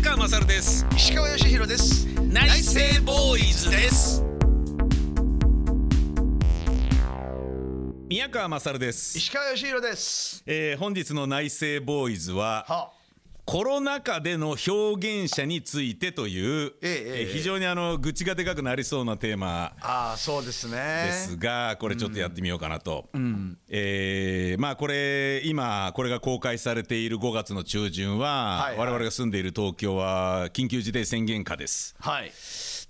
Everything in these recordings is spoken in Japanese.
宮川勝です。石川義弘です。内政ボーイズです。宮川勝です、石川義弘です。えー、本日の内政ボーイズははコロナ禍での表現者についてという、ええ非常にあの愚痴がでかくなりそうなテーマああそうですね。ですがこれちょっとやってみようかなと、えーまあこれ今これが公開されている5月の中旬は、はいはい。我々が住んでいる東京は緊急事態宣言下です。はい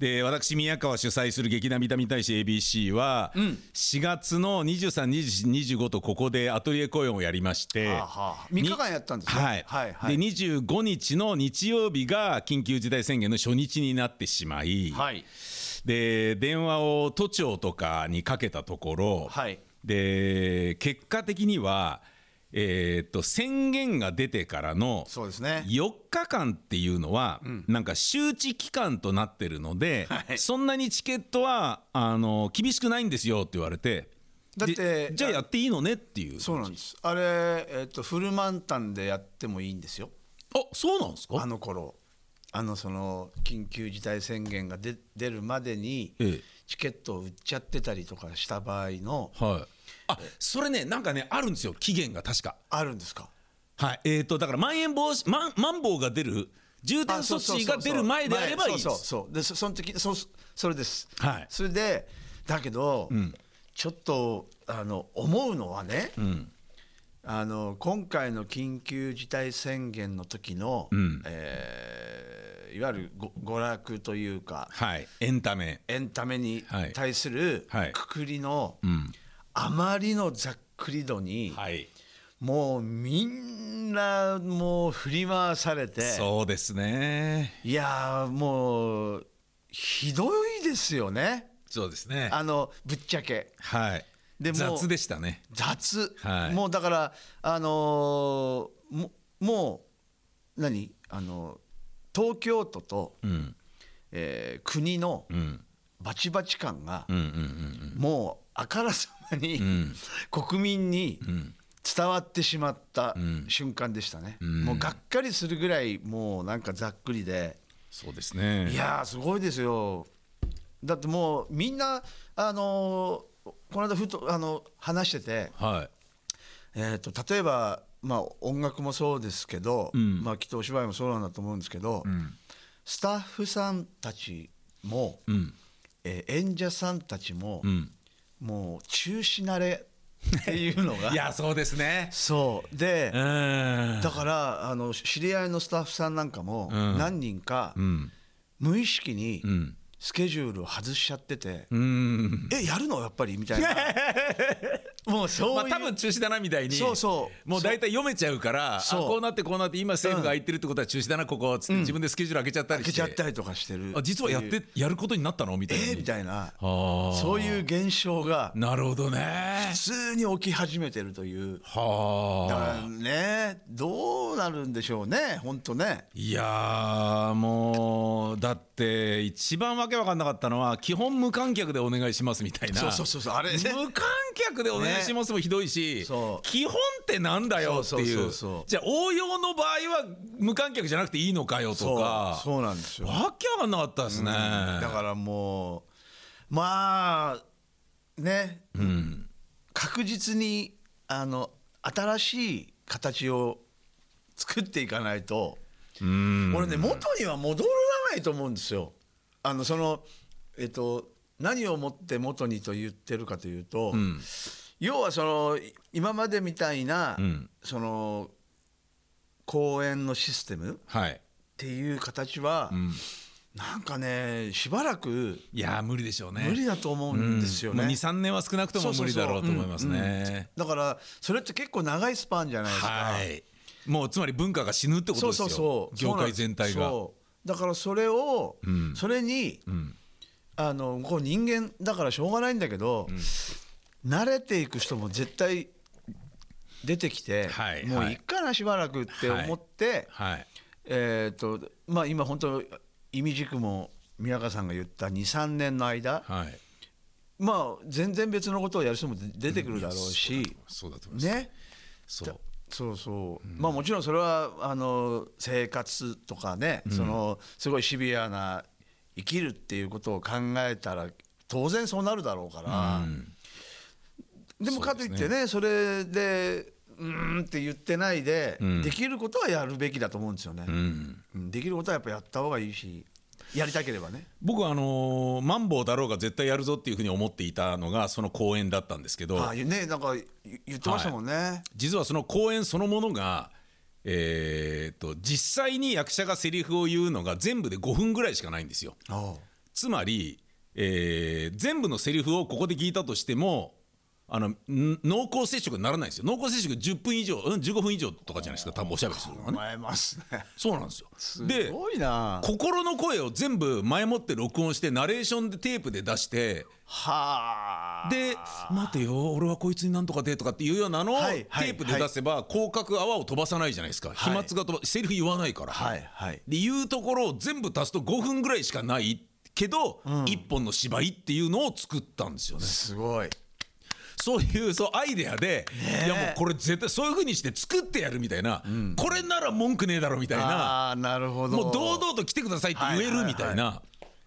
で私宮川主催する劇団ビタミン大使 ABC は、4月の232425とここでアトリエ公演をやりまして、はあはあ。3日間やったんですね。はい、はいはい。で25日の日曜日が緊急事態宣言の初日になってしまい、はい。で電話を都庁とかにかけたところ、はい。で結果的には、えーっと宣言が出てからのそうですね。4日間っていうのは、なんか周知期間となってるので、はい。そんなにチケットはあの厳しくないんですよって言われてだってでじゃあやっていいのねっていう。そうなんです。あれえっとフル満タンでやってもいいんですよ。あそうなんですか？あの頃。あのその緊急事態宣言が出出るまでにええ。チケットを売っちゃってたりとかした場合のはいあそれねなんかねあるんですよ。期限が確か。あるんですか？はい。えー、とだからまん延防止まんまん防が出る重点措置が出る前であればいいそうそうでそその時そそれです、はい。それでだけど、ちょっとあの思うのはね、あの今回の緊急事態宣言の時の、ん。えーいわゆるご娯楽というかはい。エンタメ。エンタメにはい。対するはい。くくりの、んあまりのざっくり度に、はい。もうみんなもう振り回されてそうですね。いやーもうひどいですよね。そうですね。あのぶっちゃけ。はい。でも雑でしたね。雑、はい。もうだからあのーももう何？あの東京都と、うん。えー国のうん。バチバチ感が、うんうんうん。もうあからさまに、ん。国民にん。伝わってしまったん。瞬間でしたね、ん。もうがっかりするぐらいもうなんかざっくりで。そうですね。いやーすごいですよ。だってもうみんなあのーこの間ふとあの話してて、はい。えー、と例えば、まあ、音楽もそうですけど、ん。まあ、きっとお芝居もそうなんだと思うんですけど、ん。スタッフさんたちも、うん。えー演者さんたちも、うんもう中止慣れっていうのが。いやそうですね。そう。でうん。だからあの知り合いのスタッフさんなんかもうん。何人かうん。無意識にうんスケジュールを外しちゃってて、うん。えやるの？やっぱり？みたいな。もうそういう、まあ多分中止だなみたいにそうそう。もう大体読めちゃうからあそう。こうなってこうなって今政府が空いてるってことは中止だなここつって自分でスケジュール開けちゃったり開して。けちゃったりとかしてる。あ実はやってやることになったのみたいなえーみたいな。そういう現象がなるほどね。普通に起き始めてるという。だからはあねどうなるんでしょうね本当ね。いやーもうだって一番わけわかんなかったのは基本無観客でお願いしますみたいな。そうそうそうそうあれね。無観客でお願いしますもひどいし、そう。基本ってなんだよっていそうじゃあ応用の場合は無観客じゃなくていいのかよとか。そう。なんですよ。わけわかんなかったですね、だからもうまあね、確実にあの新しい形を作っていかないと、うん。俺ね元には戻らないと思うんですよ。あのそのえっと何をもって元にと言ってるかというと、要はそのい今までみたいな、ん。その公演のシステムっはい。ていう形は、なんかねしばらくいやー無理でしょうね。無理だと思うんですよね。23年は少なくとも無理だろうと思いますね。だからそれって結構長いスパンじゃないですか。はい。もうつまり文化が死ぬってことですよ。そうそうそう。業界全体が。そうだからそれを、ん。それに、ん。あのこう人間だからしょうがないんだけど、慣れていく人も絶対出てきて、はい。もういっかなしばらくって思って、はい。えーっとまあ今本当意味軸も宮川さんが言った23年の間、はい。まあ全然別のことをやる人も出てくるだろうし、そうだと思います。ね。そうそうそう、まあもちろんそれはあの生活とかね、そのすごいシビアな生きるっていうことを考えたら当然そうなるだろうから、でもかといってねそれでうーんって言ってないで、できることはやるべきだと思うんですよね、うん。できることはやっぱやった方がいいしやりたければね。僕はあのーマンボウだろうが絶対やるぞっていうふうに思っていたのがその公演だったんですけど。ああねなんか言言ってましたもんね、実はその公演そのものがえーっと実際に役者がセリフを言うのが全部で5分ぐらいしかないんですよ。あ。つまり、えー全部のセリフをここで聞いたとしてもあのん濃厚接触にならないんですよ。濃厚接触10分以上、うん、15分以上とかじゃないですか。多分おしゃべりするのがね。あえますね。そうなんですよ。すでごいな。心の声を全部前もって録音してナレーションでテープで出してはあ。で「待てよ俺はこいつになんとかで」とかっていうようなのをテープで出せば広角泡を飛ばさないじゃないですか。飛沫が飛ばセリフ言わないから。はいはい。で言うところを全部足すと5分ぐらいしかないけど一本の芝居っていうのを作ったんですよね。すごいそういうそうアイデアでえ。いやもうこれ絶対そういう風にして作ってやるみたいなこれなら文句ねえだろみたいなああなるほど。もう堂々と来てくださいって言えるみたいはいな。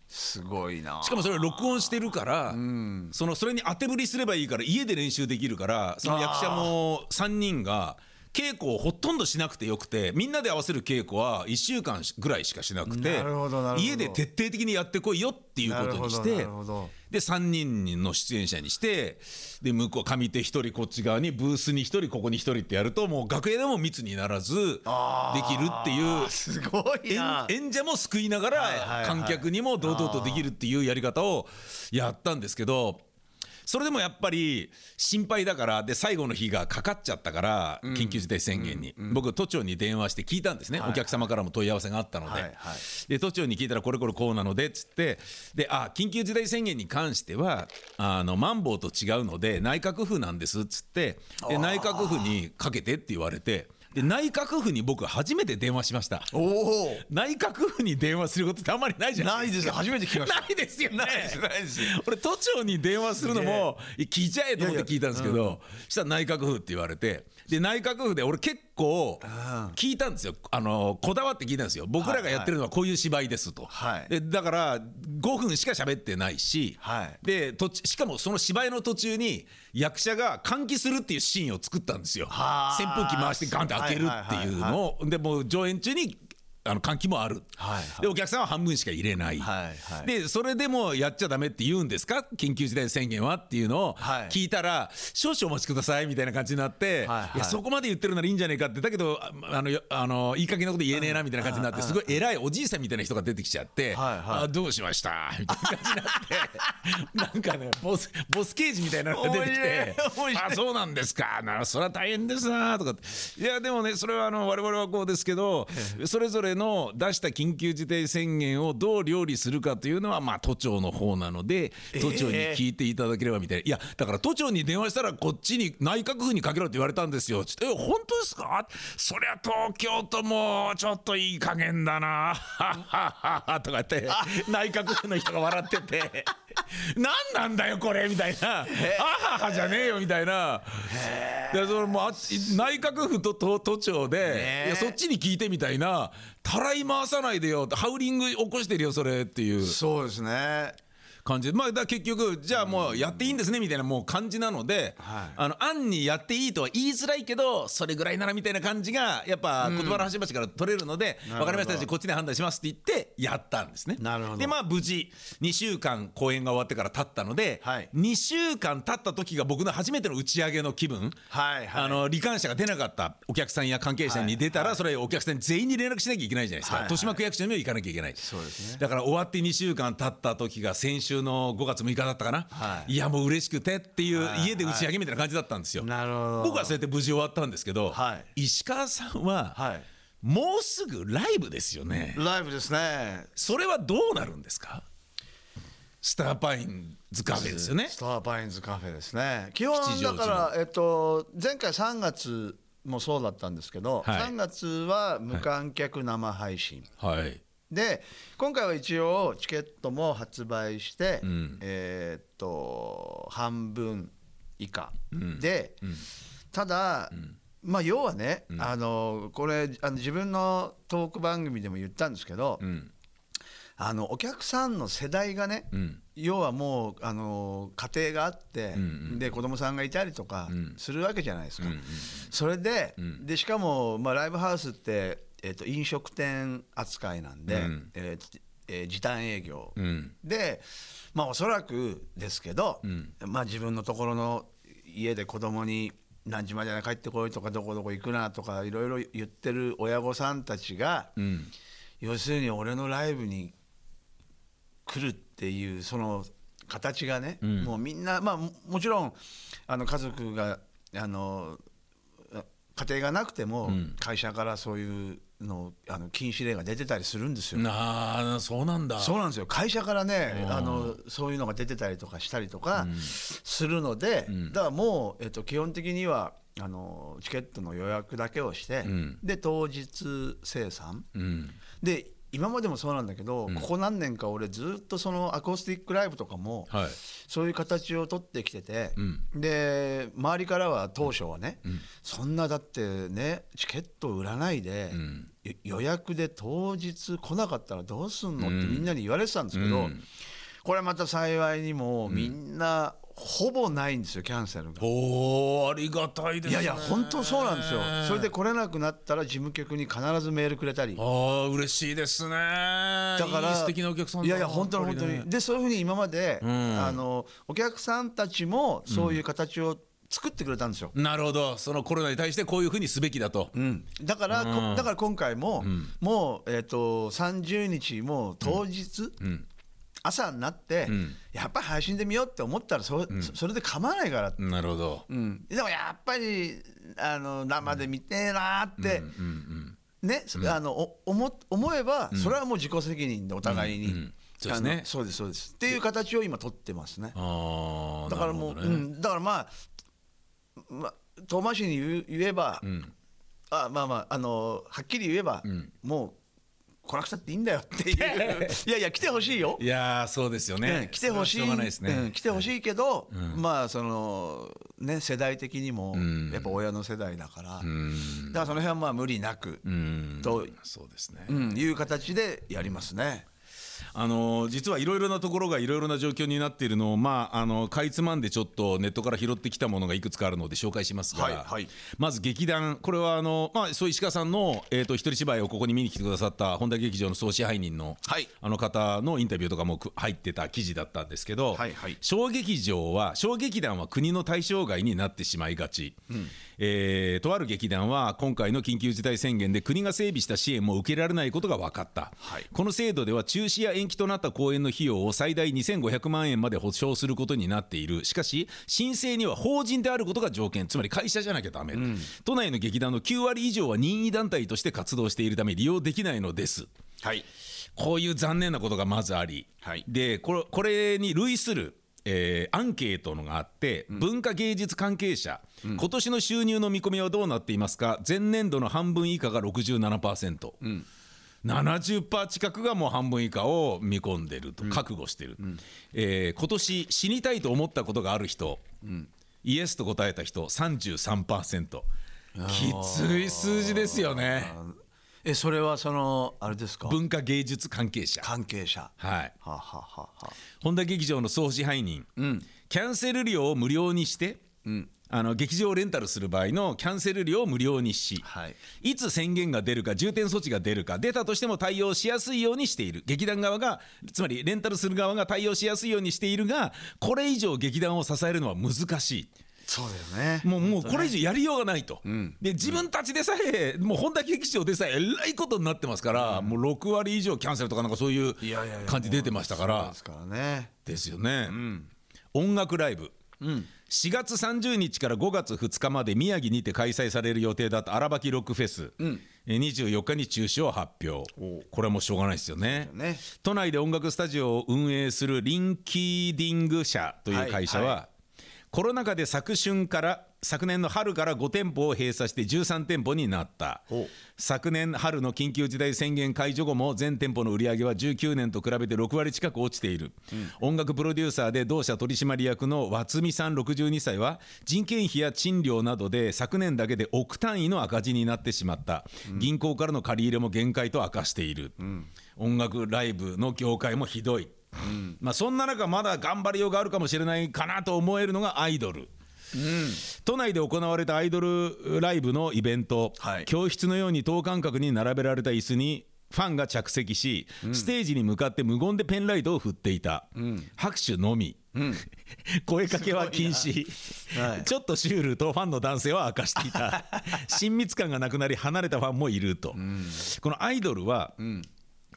すごいな。しかもそれを録音してるから、そのそれに当て振りすればいいから家で練習できるからその役者も3人が稽古をほとんどしなくてよくてみんなで合わせる稽古は1週間ぐらいしかしなくて家で徹底的にやってこいよっていうことにしなてで3人の出演者にしてで向こう上手1人こっち側にブースに1人ここに1人ってやるともう楽屋でも密にならずできるっていうすごいな。演演者も救いながら観客にも堂々とできるっていうやり方をやったんですけどそれでもやっぱり心配だからで最後の日がかかっちゃったから緊急事態宣言に。僕都庁に電話して聞いたんですね。お客様からも問い合わせがあったので。で都庁に聞いたらこれこれこうなのでっつって。であ緊急事態宣言に関してはあのマンボウと違うので内閣府なんですっつって。で内閣府にかけてって言われてで内閣府に僕初めて電話しました。おお内閣府に電話することってあんまりないじゃなないいです初めて聞きましたないですよね。ないですないです俺都庁に電話するのも聞いちゃえと思って聞いたんですけど、したら内閣府って言われて、で内閣府で俺結構聞いたんですよ。あのこだわって聞いたんですよ。僕らがやってるのはこういう芝居ですと。はいでだから5分しか喋ってないし、はいで途中しかもその芝居の途中に役者が換気するっていうシーンを作ったんですよ。はあ扇風機回してガンって開けるっていうのをでもう上演中にあの換気もある、はいはい。でお客さんは半分しか入れない、はいはい。でそれでもやっちゃダメって言うんですか？緊急事態宣言はっていうのをはい。聞いたら、少々お待ちくださいみたいな感じになって、はいはい。いやそこまで言ってるならいいんじゃないかってだけどああのよあのいい加減なこと言えねえなみたいな感じになってすごい偉いおじいさんみたいな人が出てきちゃって「はいはい。あどうしました?」みたいな感じになってなんかねボスボス刑事みたいなのが出てきて面白い面「白いあそうなんですか。ならそれは大変ですな」とかって。いやでもねそれはあの我々はこうですけどそれぞれの出した緊急事態宣言をどう料理するかというのはまあ都庁の方なので都庁に聞いていただければみたいな、いやだから都庁に電話したらこっちに内閣府にかけろって言われたんですよ。つって「え本当ですか?」そりゃ東京都もちょっといい加減だな」とか言って内閣府の人が笑ってて「何なんだよこれ」みたいな「あははじゃねえよ」みたいな。でそのも内閣府と都都庁で、ねいやそっちに聞いてみたいな。たらい回さないでよ。ハウリング起こしてるよそれっていう。そうですね感じ。でまあだ結局じゃあもうやっていいんですねみたいなもう感じなので、はい。あの案にやっていいとは言いづらいけどそれぐらいならみたいな感じがやっぱ言葉の端々から取れるので、分かりました。しこっちで判断しますって言ってやったんですね。なるほど。でまあ無事2週間公演が終わってから経ったので、はい。2週間経った時が僕の初めての打ち上げの気分。はいはい。あの罹患者が出なかったお客さんや関係者に出たら、それお客さん全員に連絡しなきゃいけないじゃないですか、はいはい。豊島区役所にも行かなきゃいけないそうですね。だから終わって2週間経った時が先週の5月6日だったかな、はい。い、やもう嬉しくてっていうはい家で打ち上げみたいな感じだったんですよ、なるほど。僕はそうやって無事終わったんですけど、はい。石川さんは、はい。もうすぐライブですよね。ライブですね。それはどうなるんですか？スターパインズカフェですよね。スターパインズカフェですね。基本だから、えっと、前回3月もそうだったんですけど、はい。3月は無観客生配信、はいで今回は一応チケットも発売して、ん。えーっと半分以下で、ただ、まあ要はね、あのこれあの自分のトーク番組でも言ったんですけど、うん。あのお客さんの世代がね、うん。要はもうあの家庭があって、んで子供さんがいたりとかん。するわけじゃないですか。うんうんそれで,、ん。でしかも、まあ、ライブハウスって、えー、と飲食店扱いなんで、うん。えーえー時短営業、うん。で、まあ、おそらくですけど、ん。まあ、自分のところの家で子供に何時までに帰ってこいとかどこどこ行くなとかいろいろ言ってる親御さんたちが、うん。要するに俺のライブに来るっていうその形がね、ん。もうみんなまあももちろんあの家族があの家庭がなくても、ん。会社からそういうのあの禁止令が出てたりするんですよ。なあそうなんだ。そうなんですよ。会社からねあのそういうのが出てたりとかしたりとかするので、だからもう、えっと、基本的にはあのチケットの予約だけをして、ん。で当日生産。うん。で今までもそうなんだけど、ここ何年か俺ずっとそのアコースティックライブとかも、はい。そういう形を取ってきてて、で周りからは当初はね、そんなだってねチケット売らないで、よ予約で当日来なかったらどうすんのってみんなに言われてたんですけど、これまた幸いにもみんなほぼないんですよキャンセルが。おーありがたいですね。いやいや本当そうなんですよ。それで来れなくなったら事務局に必ずメールくれたり。ああ嬉しいですね。だだからいい素敵なお客さんだいやいや本当に本当に、でそういうふうに今まで、ん。あのお客さんたちもそういう形を作ってくれたんですよ、なるほど。そのコロナに対してこういうふうにすべきだと、うん。だから、こだから今回も、もう、えー、と30日もう当日、朝になって、やっぱり配信で見ようって思ったらそ,、それで構わないからなるほど、うん。でもやっぱりあの生で見てえなーって、ね、あのお思思えば、それはもう自己責任でお互いに、うんうん。そうですね。そうですそうです。っていう形を今取ってますね。ああだからもう、ね。うん、だからまあ、まあ、遠回しに言えば、あまあまああのはっきり言えば、もう来なくたっていいんだよっていう。いやいや来てほしいよ。いやーそうですよね、うん来てほしい。ね、うん来てほしいけど、まあそのね世代的にもん。やっぱ親の世代だから、うん。だからその辺はまあ無理なく、うん。と、そうですね、うん、いう形でやりますね。あの実はいろいろなところがいろいろな状況になっているのを、まあ、あのかいつまんでちょっとネットから拾ってきたものがいくつかあるので紹介しますが、はいはい。まず劇団これはあの、まあ、そう石川さんの、えー、と一人芝居をここに見に来てくださった本田劇場の総支配人の,、はい。あの方のインタビューとかもく入ってた記事だったんですけど、はいはい。小劇場は小劇団は国の対象外になってしまいがち、えーとある劇団は今回の緊急事態宣言で国が整備した支援も受けられないことが分かった、はい。この制度では中止や延期となった公演の費用を最大2500万円まで保証することになっている。しかし申請には法人であることが条件。つまり会社じゃなきゃダメ、都内の劇団の9割以上は任意団体として活動しているため利用できないのです。はい。こういう残念なことがまずあり、はい。でこれこれに類する、えーアンケートのがあって、文化芸術関係者、今年の収入の見込みはどうなっていますか？前年度の半分以下が67%、70%近くがもう半分以下を見込んでると、覚悟してる、えー今年死にたいと思ったことがある人、イエスと答えた人33%きつい数字ですよねえそれはそのあれですか？文化芸術関係者。関係者。はい。はあ、はあはあは。あ、本田劇場の総支配人、キャンセル料を無料にして、あの劇場をレンタルする場合のキャンセル料を無料にし、はい。いつ宣言が出るか重点措置が出るか出たとしても対応しやすいようにしている。劇団側がつまりレンタルする側が対応しやすいようにしているがこれ以上劇団を支えるのは難しい。そうだよね。もうもうこれ以上やりようがないと、で自分たちでさえもう本田劇場でさええらいことになってますから、もう6割以上キャンセルとかなんかそういう感じ出てましたから。ですからね。ですよね、音楽ライブ、4月30日から5月2日まで宮城にて開催される予定だった荒垣ロックフェス、えー24日に中止を発表。これはもうしょうがないですよね。ね。都内で音楽スタジオを運営するリンキーディング社という会社は、はいはコロナ禍で昨春から昨年の春から5店舗を閉鎖して13店舗になった。昨年春の緊急事態宣言解除後も全店舗の売り上げは19年と比べて6割近く落ちている、音楽プロデューサーで同社取締役の和美さん62歳は人件費や賃料などで昨年だけで億単位の赤字になってしまった、銀行からの借り入れも限界と明かしている、音楽ライブの業界もひどい、まあ、そんな中まだ頑張りようがあるかもしれないかなと思えるのがアイドル。都内で行われたアイドルライブのイベント、はい。教室のように等間隔に並べられた椅子にファンが着席し、ステージに向かって無言でペンライトを振っていた、拍手のみ、声かけは禁止、はい。ちょっとシュールとファンの男性は明かしていた。親密感がなくなり離れたファンもいると、このアイドルは、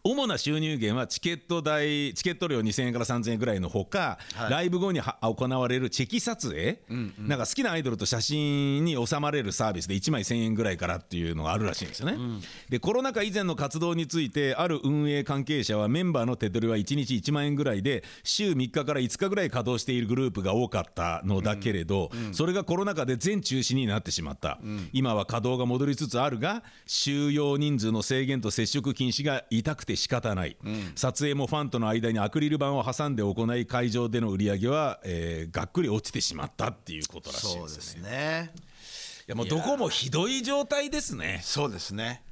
主な収入源はチケット代チケット料2000円から3000円ぐらいのほか、はい。ライブ後には行われるチェキ撮影、なんか好きなアイドルと写真に収まれるサービスで1枚1000円ぐらいからっていうのがあるらしいんですよね、でコロナ禍以前の活動についてある運営関係者はメンバーの手取りは1日1万円ぐらいで週3日から5日ぐらい稼働しているグループが多かったのだけれど、それがコロナ禍で全中止になってしまった、今は稼働が戻りつつあるが収容人数の制限と接触禁止が痛くて仕方ない、撮影もファンとの間にアクリル板を挟んで行い会場での売り上げは、えーがっくり落ちてしまったっていうことらしいでそうですすね。ねいやもうどこもひどい状態ですね。そうですね。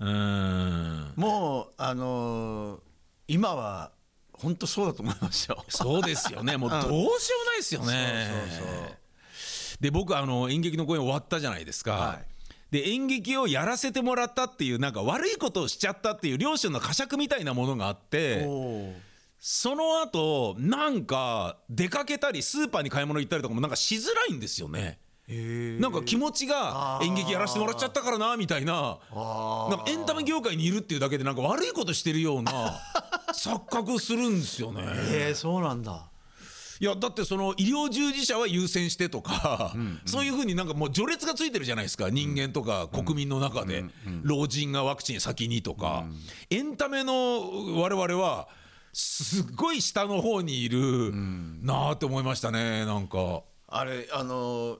うーん。もうあのー今は本当そうだと思いますよ。そうですよね。もうどうしようもないですよね。そうそうそう。で僕あの演劇の公演終わったじゃないですか、はいで演劇をやらせてもらったっていうなんか悪いことをしちゃったっていう両親の呵責みたいなものがあってその後なんか出かけたりスーパーに買い物行ったりとかもなんかしづらいんですよね。なんか気持ちが演劇やらせてもらっちゃったからなみたいななんかエンタメ業界にいるっていうだけでなんか悪いことしてるような錯覚するんですよね。そうなんだいやだってその医療従事者は優先してとか、そういうふうになんかもう序列がついてるじゃないですか人間とか国民の中で、老人がワクチン先にとか、エンタメの我々はすっごい下の方にいるなあって思いましたねなんか。あれあの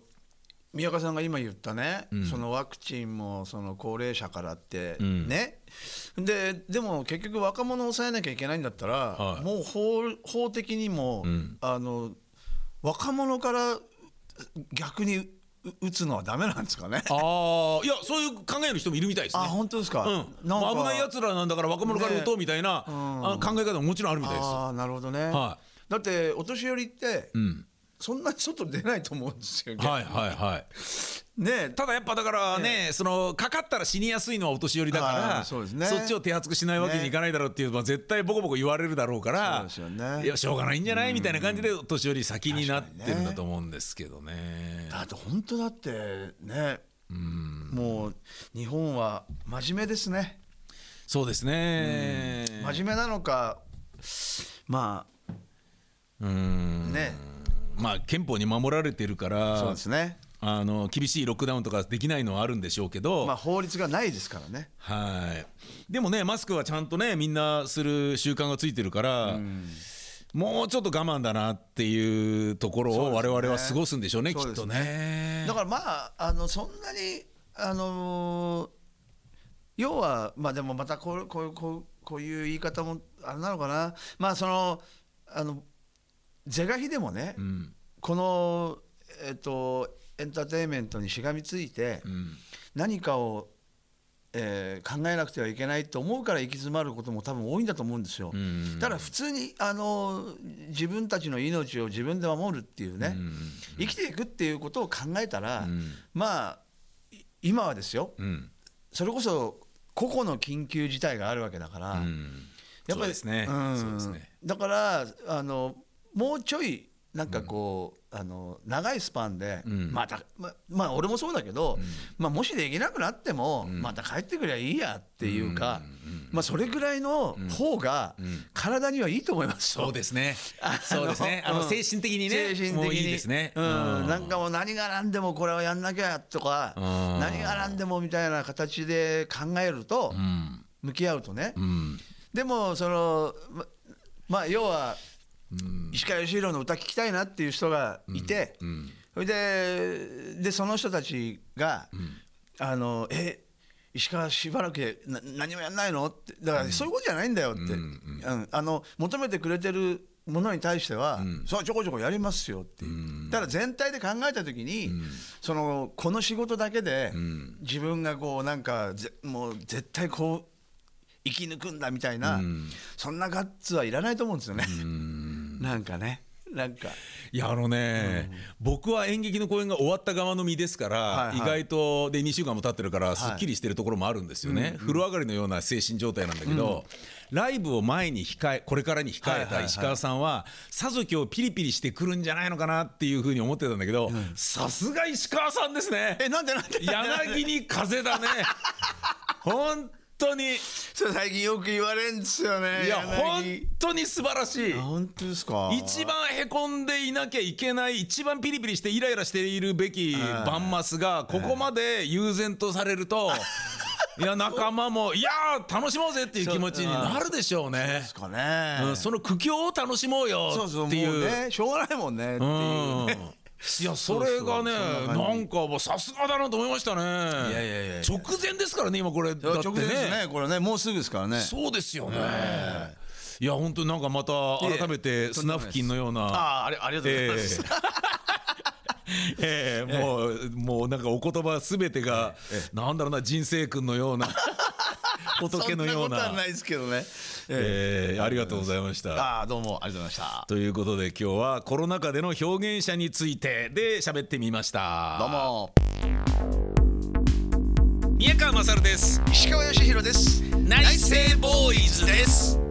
宮川さんが今言ったね、そのワクチンもその高齢者からってね、ででも結局若者を抑えなきゃいけないんだったら、はいもう法法的にも、あの若者から逆にう打つのはダメなんですかね？ああいやそういう考える人もいるみたいですね。あ本当ですか？うん、なんか危ないやつらなんだから若者から打とうみたいな、あ考え方ももちろんあるみたいです。ああなるほどね。はだってお年寄りって、んそんなに外出ないと思うんですよ。はいはいはい。ねただやっぱだからね、そのかかったら死にやすいのはお年寄りだかはら、いそうですねっちを手厚くしないわけにいかないだろうっていう、まあ、絶対ボコボコ言われるだろうからそうですよねいやしょうがないんじゃないみたいな感じでお年寄り先になってるんだと思うんですけどね。だって本当だってね、もう日本は真面目ですね。そうですね。真面目なのか、まうんあね、まあ憲法に守られてるからそうですね。あの厳しいロックダウンとかできないのはあるんでしょうけど、まあ法律がないですからね。はいでもねマスクはちゃんとねみんなする習慣がついてるから、もうちょっと我慢だなっていうところを我々は過ごすんでしょうねそうですきっとね。だからまああのそんなにあのー要はまあでもまたこうこうこうこういう言い方もあれなのかな。まあそのあの是が非でもね、うん。このえっとエンターテインメントにしがみついて。うん。何かを、えー考えなくてはいけないと思うから行き詰まることも多分多いんだと思うんですよ。ん。ただ普通にあの自分たちの命を自分で守るっていうね、生きていくっていうことを考えたら、まあい今はですよ。うん。それこそ個々の緊急事態があるわけだから、うん。やっぱりね。うん。そうですね。だからあのもうちょいなんかこう、あの長いスパンで、ん。またままあ俺もそうだけど、まあ、もしできなくなっても、また帰ってくりゃいいやっていうか、まあ、それぐらいの方が体にはいいと思いますよ。そうですね。そうですね。あのうん。精神的にね精神的に。ですね。うん。うん。なんかもう何が何でもこれをやんなきゃとか、うん。何が何でもみたいな形で考えると、うん。向き合うとね、うん。でもそのままあ要は石川義弘の歌聞きたいなっていう人がいて、それででその人たちが「あのえ石川しばらくでな何もやんないの?」って。だからそういうことじゃないんだよって、うんあの求めてくれてるものに対しては、そうちょこちょこやりますよって。いう、ただ全体で考えた時に、そのこの仕事だけで、自分がこうなんかぜもう絶対こう生き抜くんだみたいな、そんなガッツはいらないと思うんですよね。なんかねなんか。いやあのね、僕は演劇の公演が終わった側の身ですから、はいはい。意外とで2週間も経ってるからすっきりしてるところもあるんですよね、風呂上がりのような精神状態なんだけど、ライブを前に控えこれからに控えはいはいはい。た石川さんはさぞ今日ピリピリしてくるんじゃないのかなっていうふうに思ってたんだけどさすが石川さんですね。えなんでなんで柳に風だね。本 当に。いそれ最近よく言われるんですよねや本柳当に素晴らしい。あ本当ですか？一番へこんでいなきゃいけない一番ピリピリしてイライラしているべきバンマスがここまで悠然とされると いや仲間もいやー楽しもうぜっていう気持ちになるでしょうね。ですかね、うんその苦境を楽しもうよそう。そうっていうもうねしょうがないもんねっていう。うん。ねいやそれがねなんかもうさすがだなと思いましたね。いやいやいや直前ですからね今これ。だって直前ですねこれねもうすぐですからね。そうですよね。い。や本当になんかまた改めてスナフキンのような。ああありがとうございます、ええ。もうもうなんかお言葉すべてが、なんだろうな人生君のような。仏のような。そんなことはないですけどね、えー、ありがとうございました。あどうもありがとうございました。ということで今日はコロナ禍での表現者についてで喋ってみました。どうも。宮川勝です。石川義弘です。内政ボーイズです。